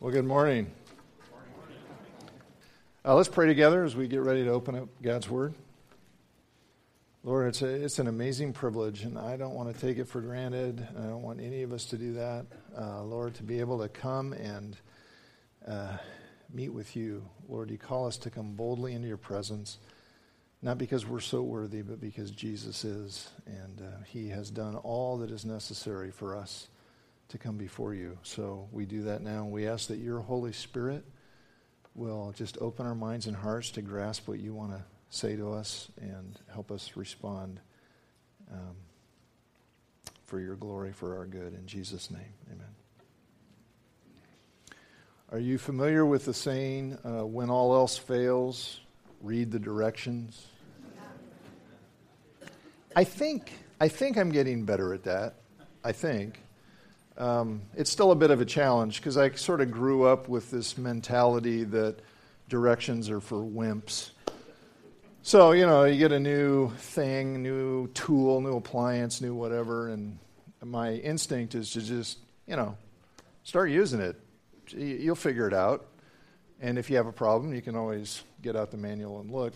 Well, good morning. Uh, let's pray together as we get ready to open up God's Word. Lord, it's, a, it's an amazing privilege, and I don't want to take it for granted. I don't want any of us to do that. Uh, Lord, to be able to come and uh, meet with you. Lord, you call us to come boldly into your presence, not because we're so worthy, but because Jesus is, and uh, he has done all that is necessary for us to come before you. So we do that now. We ask that your Holy Spirit will just open our minds and hearts to grasp what you want to say to us and help us respond um, for your glory, for our good. In Jesus' name, amen. Are you familiar with the saying, uh, when all else fails, read the directions? I think, I think I'm getting better at that. I think. Um, it's still a bit of a challenge because I sort of grew up with this mentality that directions are for wimps. So, you know, you get a new thing, new tool, new appliance, new whatever, and my instinct is to just, you know, start using it. You'll figure it out. And if you have a problem, you can always get out the manual and look.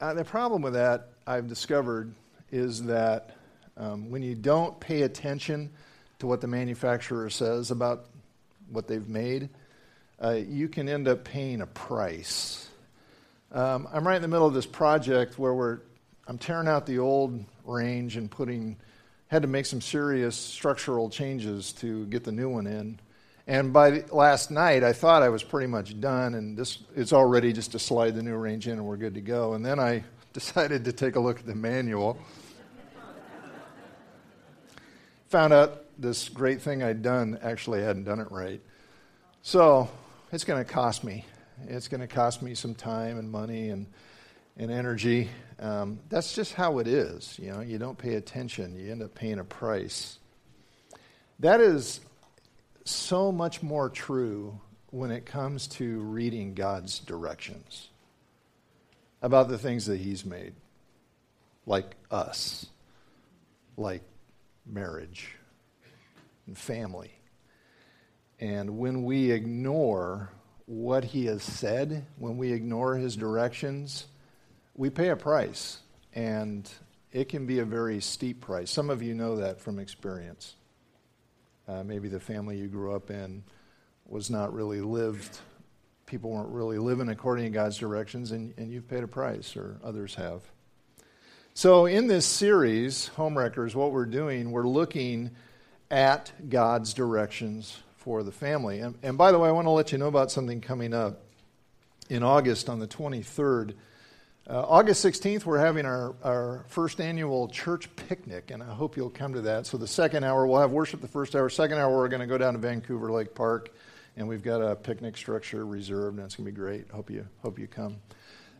Uh, the problem with that, I've discovered, is that um, when you don't pay attention to what the manufacturer says about what they've made, uh, you can end up paying a price. Um, I'm right in the middle of this project where we're I'm tearing out the old range and putting had to make some serious structural changes to get the new one in. And by last night, I thought I was pretty much done, and this it's already just to slide the new range in, and we're good to go. And then I decided to take a look at the manual. Found out this great thing I'd done actually hadn't done it right. So it's going to cost me. It's going to cost me some time and money and, and energy. Um, that's just how it is. You know, you don't pay attention, you end up paying a price. That is so much more true when it comes to reading God's directions about the things that He's made, like us, like marriage and family. And when we ignore what he has said, when we ignore his directions, we pay a price. And it can be a very steep price. Some of you know that from experience. Uh, maybe the family you grew up in was not really lived, people weren't really living according to God's directions, and, and you've paid a price, or others have. So, in this series, Homewreckers, what we're doing, we're looking at God's directions for the family. And, and by the way, I want to let you know about something coming up in August on the 23rd. Uh, August 16th, we're having our, our first annual church picnic, and I hope you'll come to that. So, the second hour, we'll have worship the first hour. Second hour, we're going to go down to Vancouver Lake Park, and we've got a picnic structure reserved, and it's going to be great. Hope you, hope you come.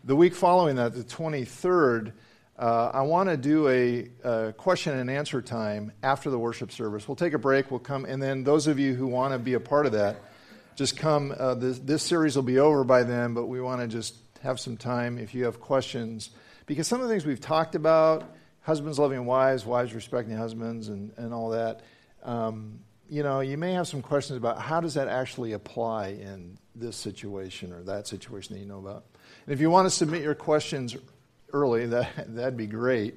The week following that, the 23rd, uh, I want to do a, a, question and answer time after the worship service. We'll take a break, we'll come, and then those of you who want to be a part of that, just come. Uh, this, this, series will be over by then, but we want to just have some time if you have questions. Because some of the things we've talked about, husbands loving wives, wives respecting husbands, and, and all that, um, you know, you may have some questions about how does that actually apply in this situation or that situation that you know about. And if you want to submit your questions early, that, that'd be great.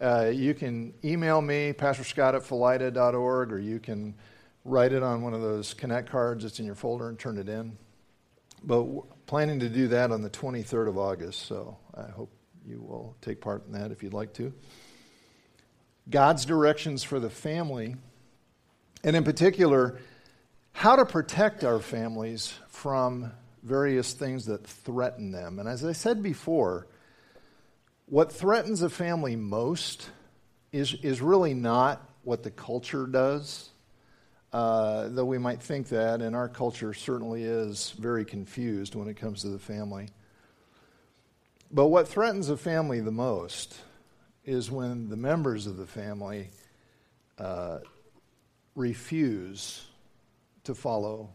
Uh, you can email me, Pastor Scott at philida.org, or you can write it on one of those Connect cards that's in your folder and turn it in. But planning to do that on the 23rd of August, so I hope you will take part in that if you'd like to. God's directions for the family, and in particular, how to protect our families from various things that threaten them. And as I said before, what threatens a family most is, is really not what the culture does, uh, though we might think that, and our culture certainly is very confused when it comes to the family. But what threatens a family the most is when the members of the family uh, refuse to follow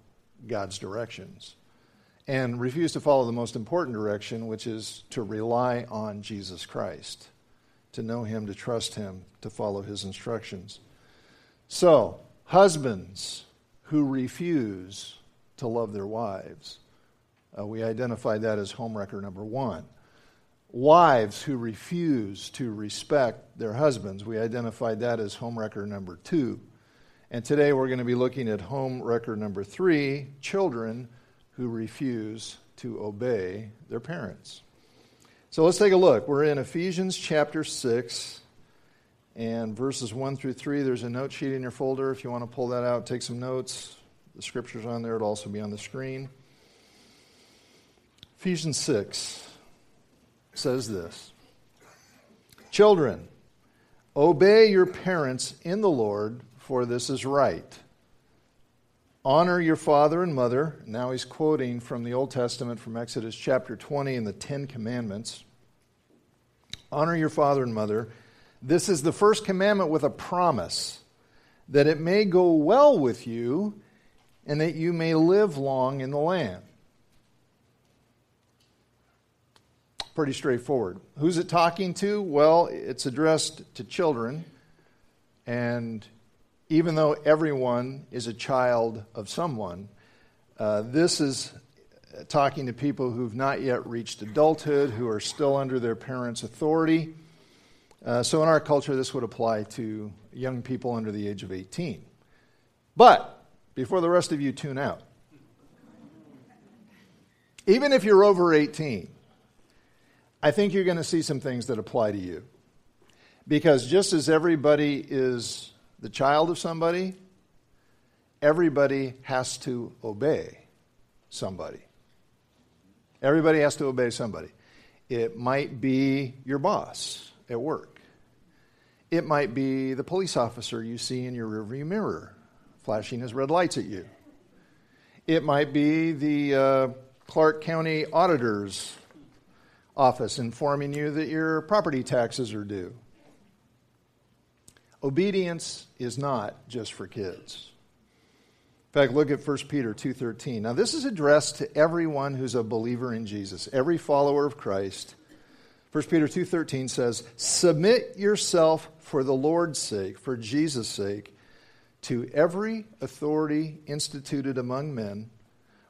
God's directions and refuse to follow the most important direction, which is to rely on Jesus Christ, to know Him, to trust Him, to follow His instructions. So, husbands who refuse to love their wives. Uh, we identified that as homewrecker number one. Wives who refuse to respect their husbands. We identified that as homewrecker number two. And today we're going to be looking at home homewrecker number three children who refuse to obey their parents. So let's take a look. We're in Ephesians chapter 6 and verses 1 through 3. There's a note sheet in your folder if you want to pull that out, take some notes. The scripture's on there, it'll also be on the screen. Ephesians 6 says this Children, obey your parents in the Lord, for this is right. Honor your father and mother. Now he's quoting from the Old Testament from Exodus chapter 20 and the Ten Commandments. Honor your father and mother. This is the first commandment with a promise that it may go well with you and that you may live long in the land. Pretty straightforward. Who's it talking to? Well, it's addressed to children. And even though everyone is a child of someone, uh, this is talking to people who've not yet reached adulthood, who are still under their parents' authority. Uh, so in our culture, this would apply to young people under the age of 18. But before the rest of you tune out, even if you're over 18, I think you're going to see some things that apply to you. Because just as everybody is the child of somebody, everybody has to obey somebody. Everybody has to obey somebody. It might be your boss at work. It might be the police officer you see in your rearview mirror flashing his red lights at you. It might be the uh, Clark County Auditor's office informing you that your property taxes are due. Obedience is not just for kids. In fact, look at 1 Peter 2:13. Now this is addressed to everyone who's a believer in Jesus, every follower of Christ. 1 Peter 2:13 says, "Submit yourself for the Lord's sake, for Jesus' sake, to every authority instituted among men,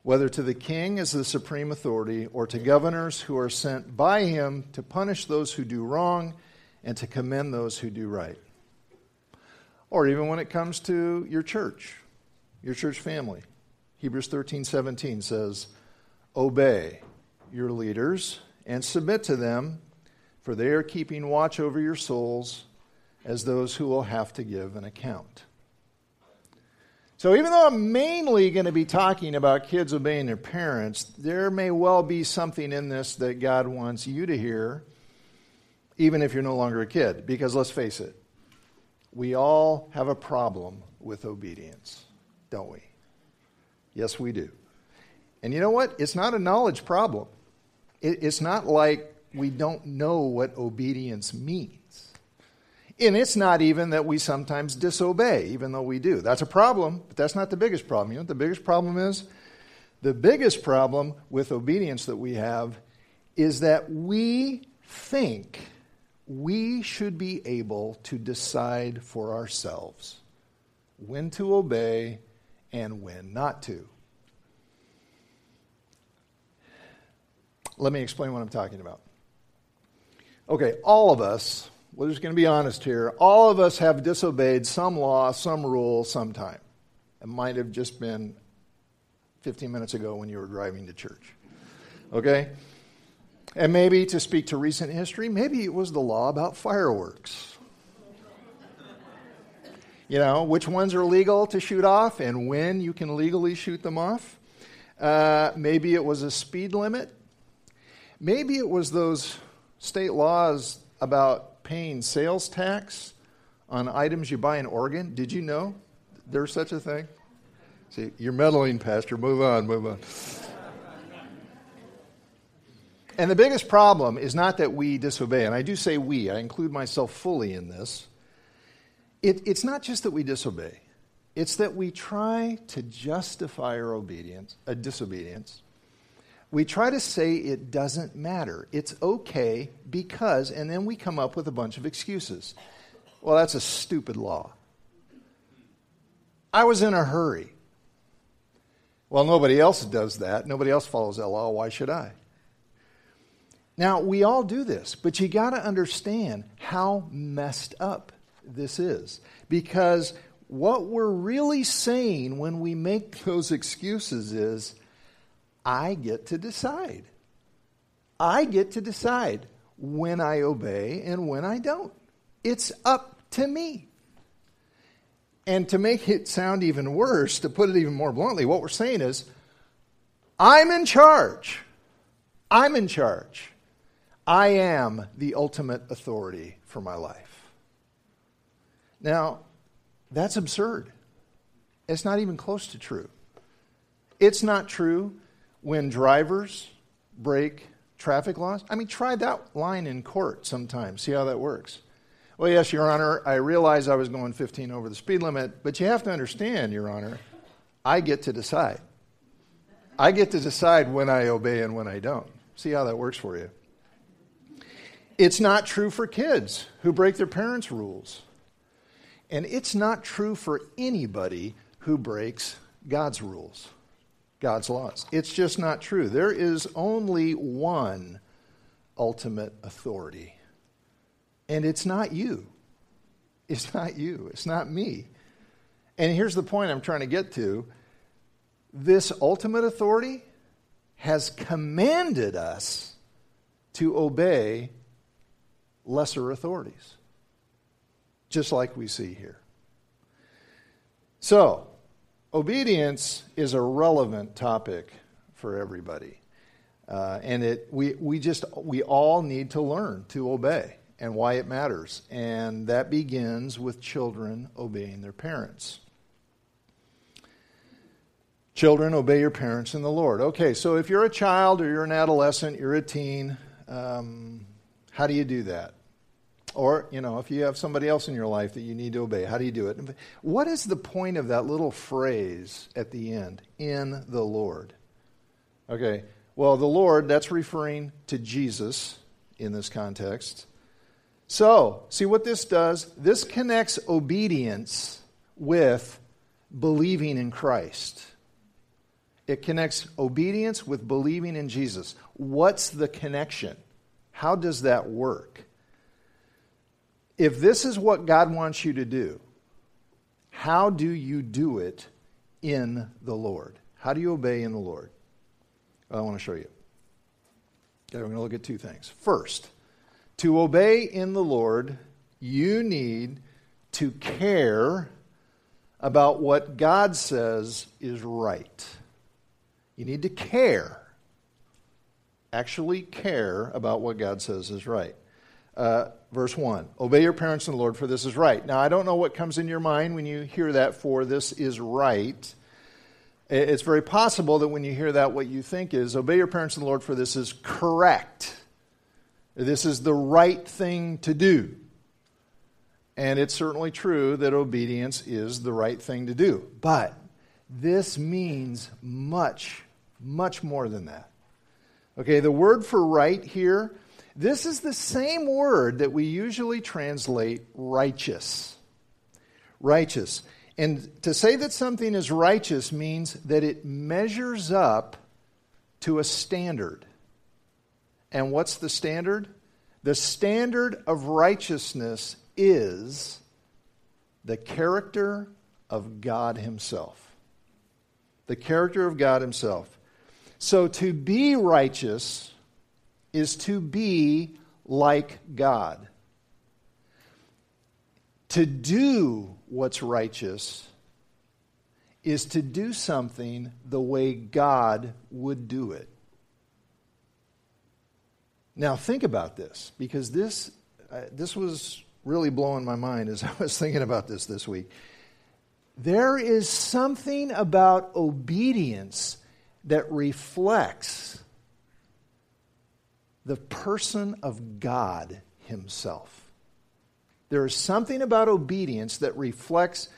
whether to the king as the supreme authority or to governors who are sent by him to punish those who do wrong and to commend those who do right." Or even when it comes to your church, your church family. Hebrews 13:17 says, "Obey your leaders and submit to them, for they are keeping watch over your souls as those who will have to give an account." So, even though I'm mainly going to be talking about kids obeying their parents, there may well be something in this that God wants you to hear, even if you're no longer a kid. Because let's face it, we all have a problem with obedience, don't we? Yes, we do. And you know what? It's not a knowledge problem. it's not like we don't know what obedience means. And it's not even that we sometimes disobey, even though we do. That's a problem, but that's not the biggest problem. You know what the biggest problem is? The biggest problem with obedience that we have is that we think we should be able to decide for ourselves when to obey and when not to. Let me explain what I'm talking about. Okay, all of us, we're just going to be honest here, all of us have disobeyed some law, some rule, sometime. It might have just been 15 minutes ago when you were driving to church. Okay? And maybe to speak to recent history, maybe it was the law about fireworks. You know, which ones are legal to shoot off and when you can legally shoot them off. Uh, maybe it was a speed limit. Maybe it was those state laws about paying sales tax on items you buy in Oregon. Did you know there's such a thing? See, you're meddling, Pastor. Move on, move on. And the biggest problem is not that we disobey, and I do say we, I include myself fully in this. It, it's not just that we disobey, it's that we try to justify our obedience, a disobedience. We try to say it doesn't matter. It's okay because, and then we come up with a bunch of excuses. Well, that's a stupid law. I was in a hurry. Well, nobody else does that. Nobody else follows that law. Why should I? Now, we all do this, but you got to understand how messed up this is. Because what we're really saying when we make those excuses is, I get to decide. I get to decide when I obey and when I don't. It's up to me. And to make it sound even worse, to put it even more bluntly, what we're saying is, I'm in charge. I'm in charge. I am the ultimate authority for my life. Now, that's absurd. It's not even close to true. It's not true when drivers break traffic laws. I mean, try that line in court sometime. See how that works. Well, yes, Your Honor, I realize I was going 15 over the speed limit, but you have to understand, Your Honor, I get to decide. I get to decide when I obey and when I don't. See how that works for you. It's not true for kids who break their parents' rules. And it's not true for anybody who breaks God's rules, God's laws. It's just not true. There is only one ultimate authority, and it's not you. It's not you. It's not me. And here's the point I'm trying to get to this ultimate authority has commanded us to obey lesser authorities, just like we see here. So, obedience is a relevant topic for everybody. Uh, and it, we, we just, we all need to learn to obey and why it matters. And that begins with children obeying their parents. Children, obey your parents in the Lord. Okay, so if you're a child or you're an adolescent, you're a teen, um, how do you do that? Or, you know, if you have somebody else in your life that you need to obey, how do you do it? What is the point of that little phrase at the end? In the Lord. Okay, well, the Lord, that's referring to Jesus in this context. So, see what this does? This connects obedience with believing in Christ. It connects obedience with believing in Jesus. What's the connection? How does that work? If this is what God wants you to do, how do you do it in the Lord? How do you obey in the Lord? Well, I want to show you. Okay, we're going to look at two things. First, to obey in the Lord, you need to care about what God says is right. You need to care, actually care about what God says is right. Uh, verse 1 Obey your parents in the Lord, for this is right. Now, I don't know what comes in your mind when you hear that, for this is right. It's very possible that when you hear that, what you think is, Obey your parents in the Lord, for this is correct. This is the right thing to do. And it's certainly true that obedience is the right thing to do. But this means much, much more than that. Okay, the word for right here this is the same word that we usually translate righteous. Righteous. And to say that something is righteous means that it measures up to a standard. And what's the standard? The standard of righteousness is the character of God Himself. The character of God Himself. So to be righteous is to be like God. To do what's righteous is to do something the way God would do it. Now, think about this, because this, uh, this was really blowing my mind as I was thinking about this this week. There is something about obedience that reflects the person of God Himself. There is something about obedience that reflects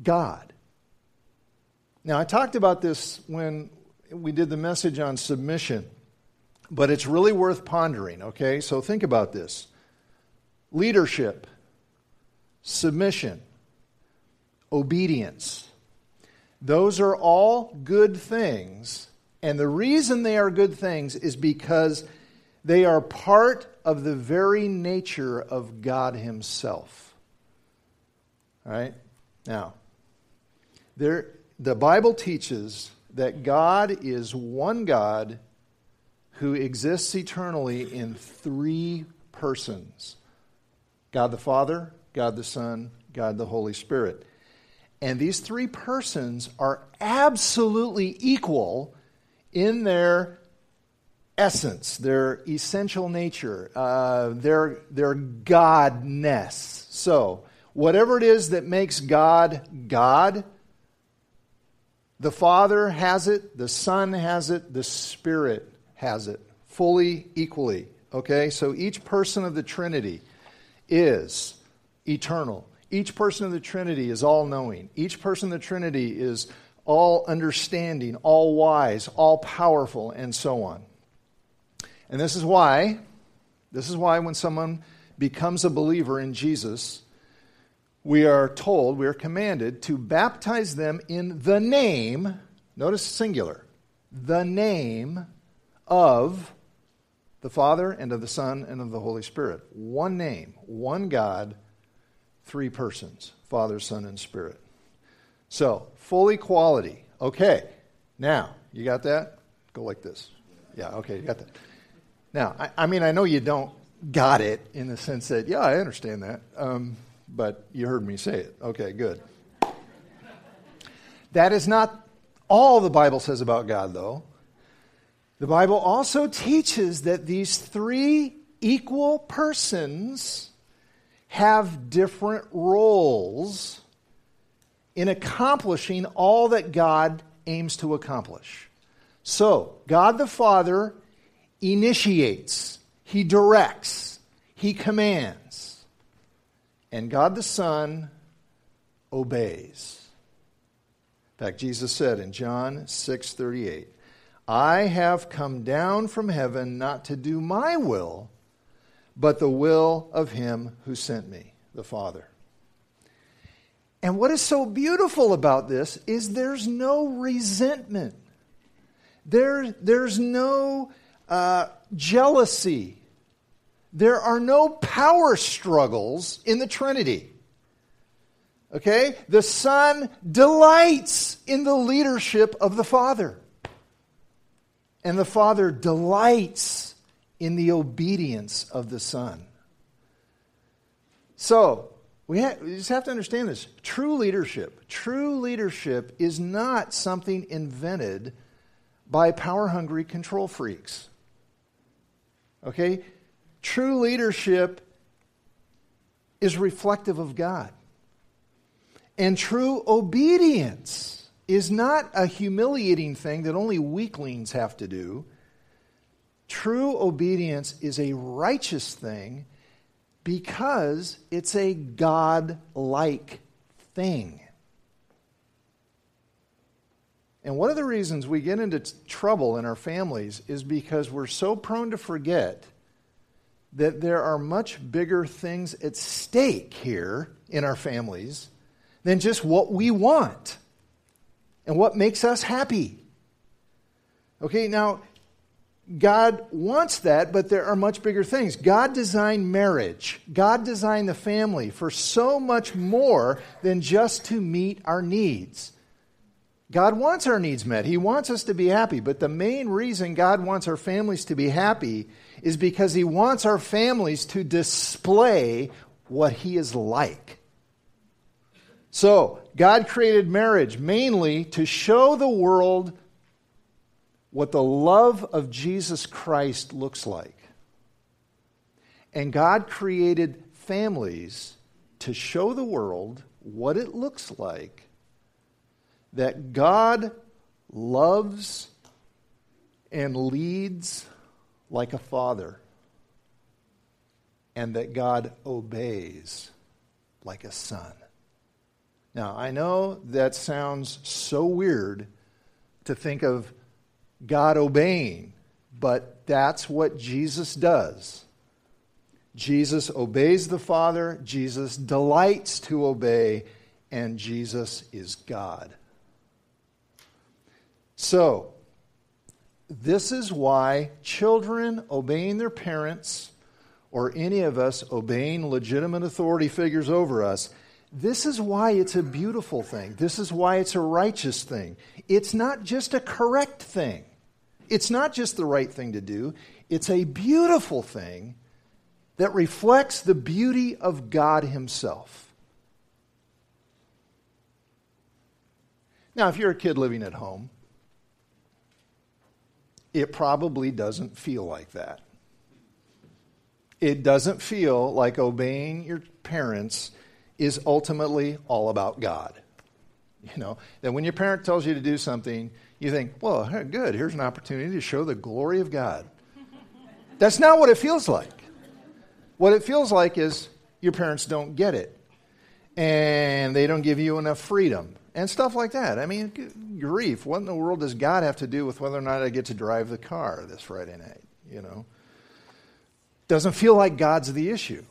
God. Now, I talked about this when we did the message on submission, but it's really worth pondering, okay? So think about this leadership, submission, obedience. Those are all good things. And the reason they are good things is because they are part of the very nature of God Himself. All right? Now, there, the Bible teaches that God is one God who exists eternally in three persons God the Father, God the Son, God the Holy Spirit. And these three persons are absolutely equal in their essence, their essential nature, uh, their, their godness. So, whatever it is that makes God God, the Father has it, the Son has it, the Spirit has it, fully, equally. Okay? So each person of the Trinity is eternal. Each person of the Trinity is all knowing. Each person of the Trinity is all understanding, all wise, all powerful, and so on. And this is why, this is why when someone becomes a believer in Jesus, we are told, we are commanded to baptize them in the name, notice singular, the name of the Father and of the Son and of the Holy Spirit. One name, one God, three persons Father, Son, and Spirit. So, full equality. Okay, now, you got that? Go like this. Yeah, okay, you got that. Now, I, I mean, I know you don't got it in the sense that, yeah, I understand that. Um, but you heard me say it. Okay, good. That is not all the Bible says about God, though. The Bible also teaches that these three equal persons have different roles in accomplishing all that God aims to accomplish. So, God the Father initiates, He directs, He commands and God the Son obeys. In fact, Jesus said in John 6:38, "I have come down from heaven not to do my will, but the will of him who sent me, the Father." And what is so beautiful about this is there's no resentment. There, there's no uh, jealousy. There are no power struggles in the Trinity. Okay? The Son delights in the leadership of the Father. And the Father delights in the obedience of the Son. So, we, ha- we just have to understand this. True leadership, true leadership is not something invented by power hungry control freaks. Okay? True leadership is reflective of God. And true obedience is not a humiliating thing that only weaklings have to do. True obedience is a righteous thing because it's a God like thing. And one of the reasons we get into trouble in our families is because we're so prone to forget that there are much bigger things at stake here in our families than just what we want and what makes us happy. Okay, now, God wants that, but there are much bigger things. God designed marriage, God designed the family for so much more than just to meet our needs. God wants our needs met. He wants us to be happy. But the main reason God wants our families to be happy is because He wants our families to display what He is like. So, God created marriage mainly to show the world what the love of Jesus Christ looks like. And God created families to show the world what it looks like that God loves and leads like a father, and that God obeys like a son. Now, I know that sounds so weird to think of God obeying, but that's what Jesus does. Jesus obeys the Father, Jesus delights to obey, and Jesus is God. So, this is why children obeying their parents or any of us obeying legitimate authority figures over us, this is why it's a beautiful thing. This is why it's a righteous thing. It's not just a correct thing, it's not just the right thing to do, it's a beautiful thing that reflects the beauty of God Himself. Now, if you're a kid living at home, it probably doesn't feel like that. It doesn't feel like obeying your parents is ultimately all about God. You know, that when your parent tells you to do something, you think, well, good, here's an opportunity to show the glory of God. That's not what it feels like. What it feels like is your parents don't get it, and they don't give you enough freedom, and stuff like that. I mean, grief. What in the world does God have to do with whether or not I get to drive the car this Friday night? You know, doesn't feel like God's the issue.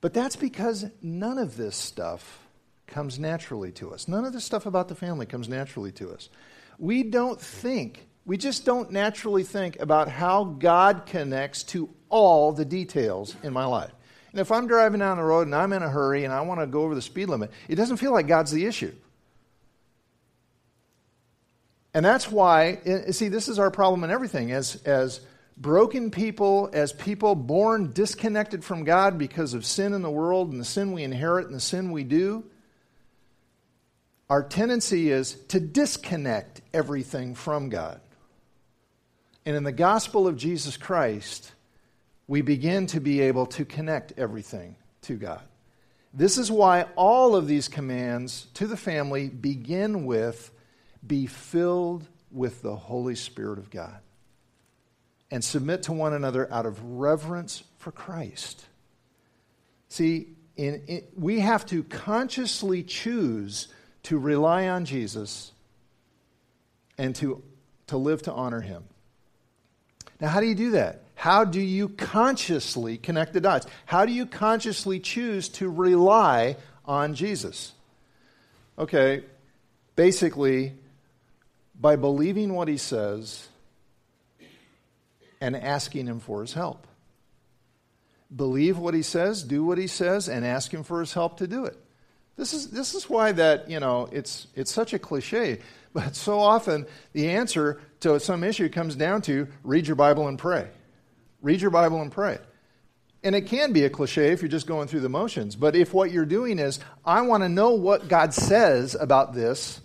But that's because none of this stuff comes naturally to us. None of this stuff about the family comes naturally to us. We don't think, we just don't naturally think about how God connects to all the details in my life. And if I'm driving down the road and I'm in a hurry and I want to go over the speed limit, it doesn't feel like God's the issue. And that's why, eh, see, this is our problem in everything. As, as broken people, as people born disconnected from God because of sin in the world and the sin we inherit and the sin we do, our tendency is to disconnect everything from God. And in the gospel of Jesus Christ, we begin to be able to connect everything to God. This is why all of these commands to the family begin with be filled with the Holy Spirit of God and submit to one another out of reverence for Christ. See, in, in, we have to consciously choose to rely on Jesus and to, to live to honor him. Now, how do you do that? How do you consciously connect the dots? How do you consciously choose to rely on Jesus? Okay, basically, by believing what he says and asking Him for His help. Believe what He says, do what He says, and ask Him for His help to do it. This is, this is why that, you know, it's, it's such a cliche, but so often the answer to some issue comes down to read your Bible and pray. Read your Bible and pray. And it can be a cliche if you're just going through the motions. But if what you're doing is, I want to know what God says about this,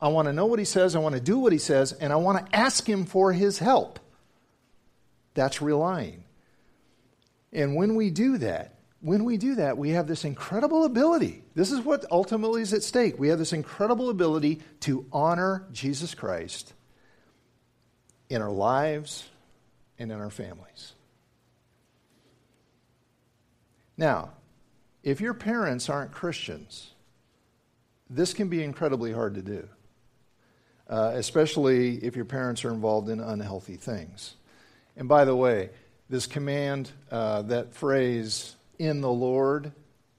I want to know what He says, I want to do what He says, and I want to ask Him for His help. That's relying. And when we do that, when we do that, we have this incredible ability. This is what ultimately is at stake. We have this incredible ability to honor Jesus Christ in our lives and in our families. Now, if your parents aren't Christians, this can be incredibly hard to do, uh, especially if your parents are involved in unhealthy things. And by the way, this command, uh, that phrase, in the Lord,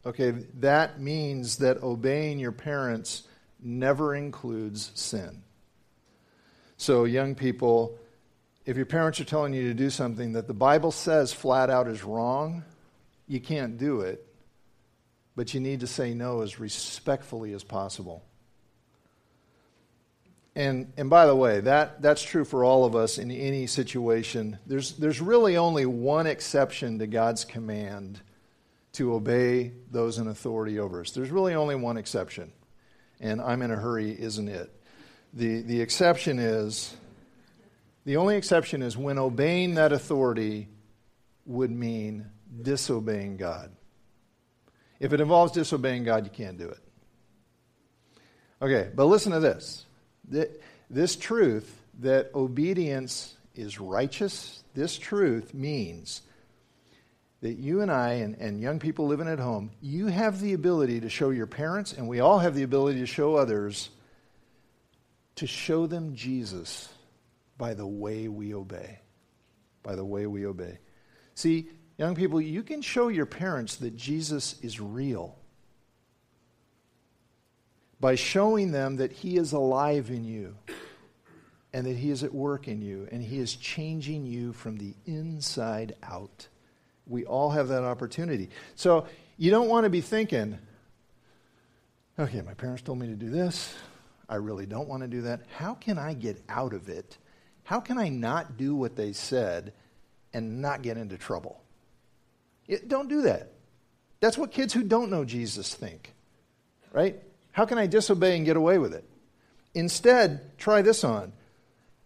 okay, that means that obeying your parents never includes sin. So, young people, if your parents are telling you to do something that the Bible says flat out is wrong, you can't do it, but you need to say no as respectfully as possible. And, and by the way, that, that's true for all of us in any situation. There's, there's really only one exception to God's command to obey those in authority over us. There's really only one exception. And I'm in a hurry, isn't it? The, the exception is, the only exception is when obeying that authority would mean disobeying God. If it involves disobeying God, you can't do it. Okay, but listen to this. This truth that obedience is righteous, this truth means that you and I and, and young people living at home, you have the ability to show your parents, and we all have the ability to show others, to show them Jesus by the way we obey. By the way we obey. See, young people, you can show your parents that Jesus is real by showing them that He is alive in you and that He is at work in you and He is changing you from the inside out. We all have that opportunity. So you don't want to be thinking, okay, my parents told me to do this. I really don't want to do that. How can I get out of it? How can I not do what they said and not get into trouble? It, don't do that. That's what kids who don't know Jesus think, right? How can I disobey and get away with it? Instead, try this on.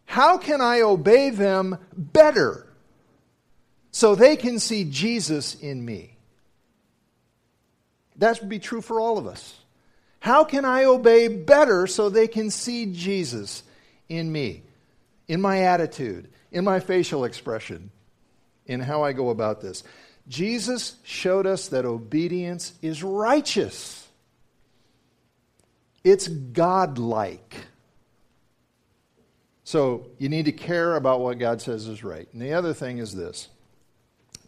How can I obey them better so they can see Jesus in me? That would be true for all of us. How can I obey better so they can see Jesus in me, in my attitude, in my facial expression, in how I go about this? Jesus showed us that obedience is righteous. It's godlike. So you need to care about what God says is right. And the other thing is this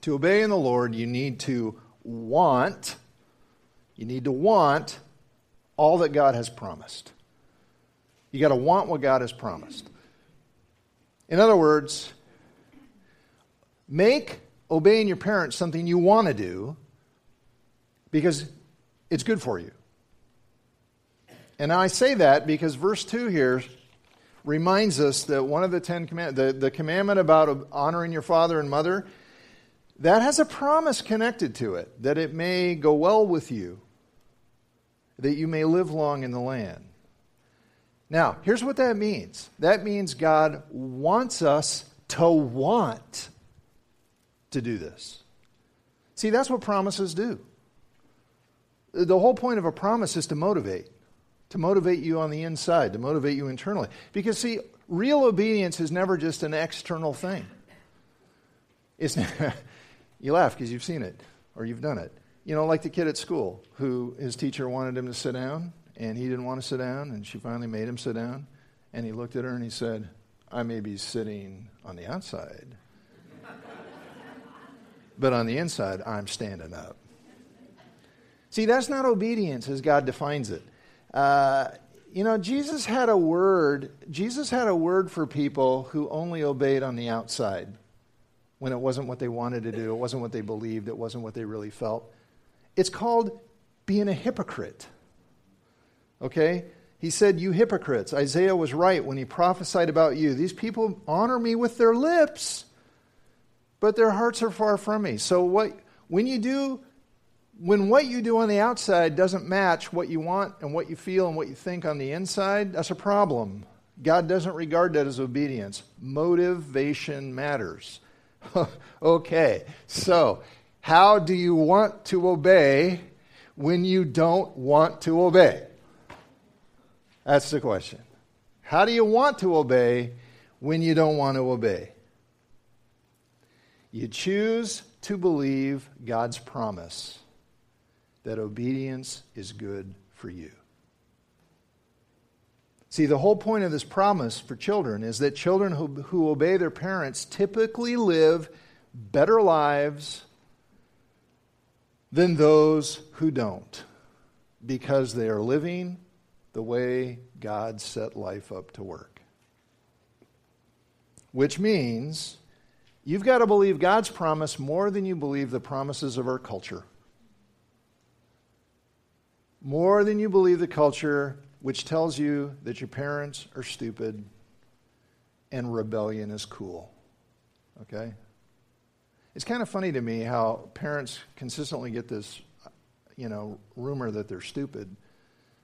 to obey in the Lord, you need to want, you need to want all that God has promised. You got to want what God has promised. In other words, make obeying your parents something you want to do because it's good for you. And I say that because verse 2 here reminds us that one of the Ten Commandments, the, the commandment about honoring your father and mother, that has a promise connected to it that it may go well with you that you may live long in the land. Now, here's what that means that means God wants us to want to do this. See, that's what promises do. The whole point of a promise is to motivate, to motivate you on the inside, to motivate you internally. Because, see, real obedience is never just an external thing. It's, you laugh because you've seen it or you've done it. You know, like the kid at school who his teacher wanted him to sit down and he didn't want to sit down, and she finally made him sit down. And he looked at her and he said, I may be sitting on the outside, but on the inside, I'm standing up. See, that's not obedience as God defines it. Uh, you know, Jesus had a word. Jesus had a word for people who only obeyed on the outside when it wasn't what they wanted to do, it wasn't what they believed, it wasn't what they really felt. It's called being a hypocrite. Okay? He said, You hypocrites. Isaiah was right when he prophesied about you. These people honor me with their lips, but their hearts are far from me. So, what, when you do, when what you do on the outside doesn't match what you want and what you feel and what you think on the inside, that's a problem. God doesn't regard that as obedience. Motivation matters. okay, so how do you want to obey when you don't want to obey? That's the question. How do you want to obey when you don't want to obey? You choose to believe God's promise that obedience is good for you. See, the whole point of this promise for children is that children who, who obey their parents typically live better lives than those who don't, because they are living the way God set life up to work. Which means you've got to believe God's promise more than you believe the promises of our culture. More than you believe the culture which tells you that your parents are stupid and rebellion is cool. Okay? It's kind of funny to me how parents consistently get this, you know, rumor that they're stupid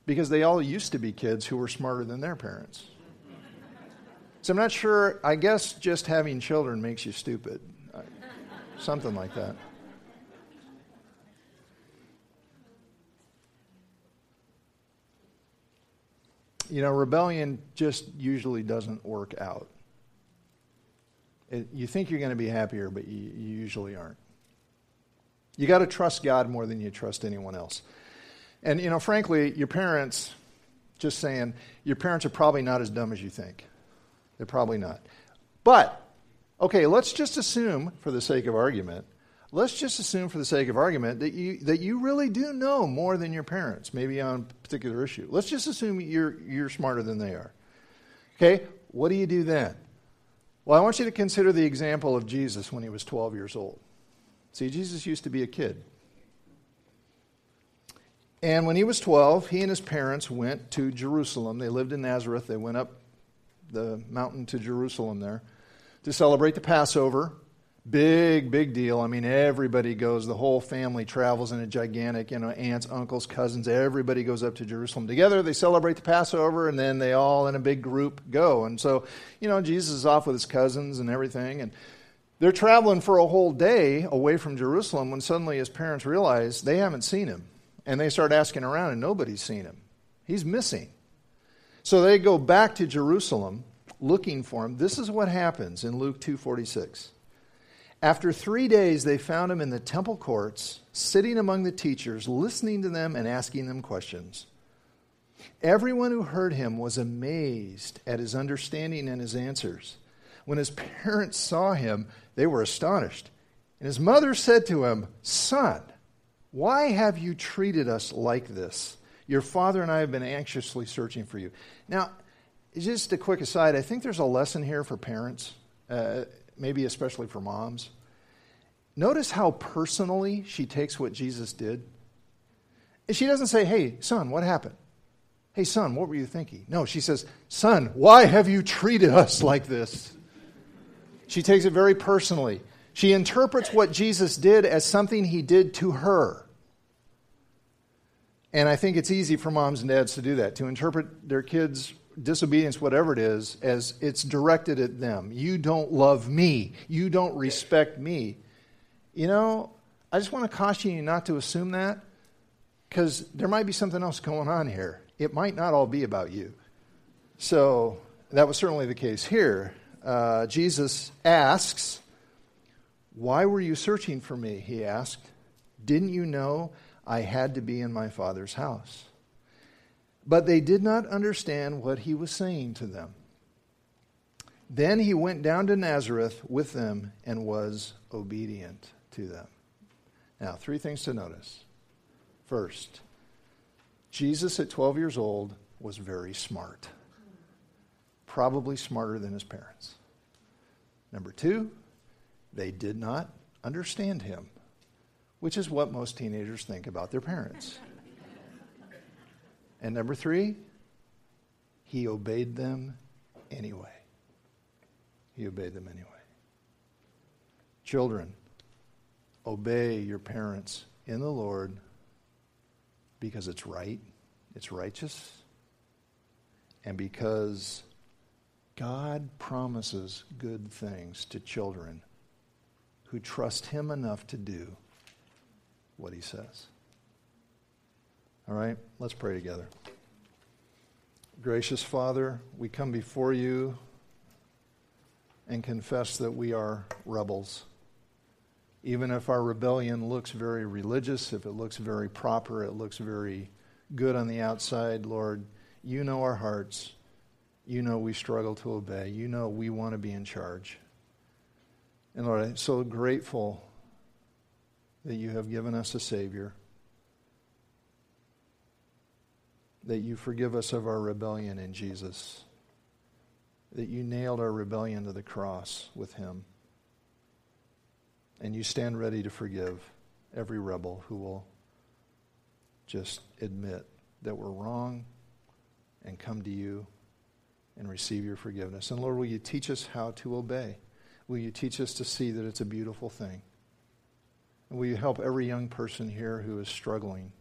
because they all used to be kids who were smarter than their parents. So I'm not sure, I guess just having children makes you stupid. Uh, something like that. You know, rebellion just usually doesn't work out. It, you think you're going to be happier, but you, you usually aren't. You got to trust God more than you trust anyone else. And, you know, frankly, your parents, just saying, your parents are probably not as dumb as you think. They're probably not. But, okay, let's just assume, for the sake of argument, let's just assume, for the sake of argument, that you, that you really do know more than your parents, maybe on a particular issue. Let's just assume you're, you're smarter than they are. Okay? what do you do then? Well, I want you to consider the example of Jesus when he was 12 years old. See, Jesus used to be a kid. And when he was 12, he and his parents went to Jerusalem. They lived in Nazareth. They went up the mountain to Jerusalem there to celebrate the Passover. Big, big deal. I mean, everybody goes. The whole family travels in a gigantic, you know, aunts, uncles, cousins. Everybody goes up to Jerusalem together. They celebrate the Passover, and then they all, in a big group, go. And so, you know, Jesus is off with his cousins and everything. And they're traveling for a whole day away from Jerusalem when suddenly his parents realize they haven't seen him. And they start asking around, and nobody's seen him. He's missing. So they go back to Jerusalem looking for him. This is what happens in Luke 246. After three days, they found him in the temple courts, sitting among the teachers, listening to them and asking them questions. Everyone who heard him was amazed at his understanding and his answers. When his parents saw him, they were astonished. And his mother said to him, Son, why have you treated us like this? Your father and I have been anxiously searching for you. Now, just a quick aside, I think there's a lesson here for parents. Uh, maybe especially for moms. Notice how personally she takes what Jesus did. And she doesn't say, Hey, son, what happened? Hey, son, what were you thinking? No, she says, Son, why have you treated us like this? She takes it very personally. She interprets what Jesus did as something he did to her. And I think it's easy for moms and dads to do that, to interpret their kids' disobedience, whatever it is, as it's directed at them. You don't love me. You don't respect me. You know, I just want to caution you not to assume that because there might be something else going on here. It might not all be about you. So that was certainly the case here. Uh, Jesus asks, Why were you searching for me? He asked. Didn't you know I had to be in my Father's house? But they did not understand what he was saying to them. Then he went down to Nazareth with them and was obedient to them. Now, three things to notice. First, Jesus at 12 years old was very smart, probably smarter than his parents. Number two, they did not understand him, which is what most teenagers think about their parents. And number three, he obeyed them anyway. He obeyed them anyway. Children, obey your parents in the Lord because it's right, it's righteous, and because God promises good things to children who trust Him enough to do what He says. All right, let's pray together. Gracious Father, we come before you and confess that we are rebels. Even if our rebellion looks very religious, if it looks very proper, it looks very good on the outside, Lord, you know our hearts. You know we struggle to obey. You know we want to be in charge. And Lord, I'm so grateful that you have given us a Savior. That you forgive us of our rebellion in Jesus, that you nailed our rebellion to the cross with him, and you stand ready to forgive every rebel who will just admit that we're wrong and come to you and receive your forgiveness. And Lord, will you teach us how to obey? Will you teach us to see that it's a beautiful thing? And will you help every young person here who is struggling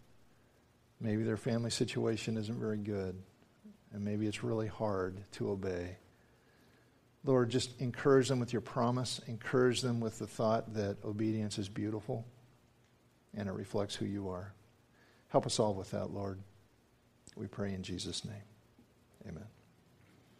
Maybe their family situation isn't very good, and maybe it's really hard to obey. Lord, just encourage them with your promise. Encourage them with the thought that obedience is beautiful and it reflects who you are. Help us all with that, Lord. We pray in Jesus' name. Amen.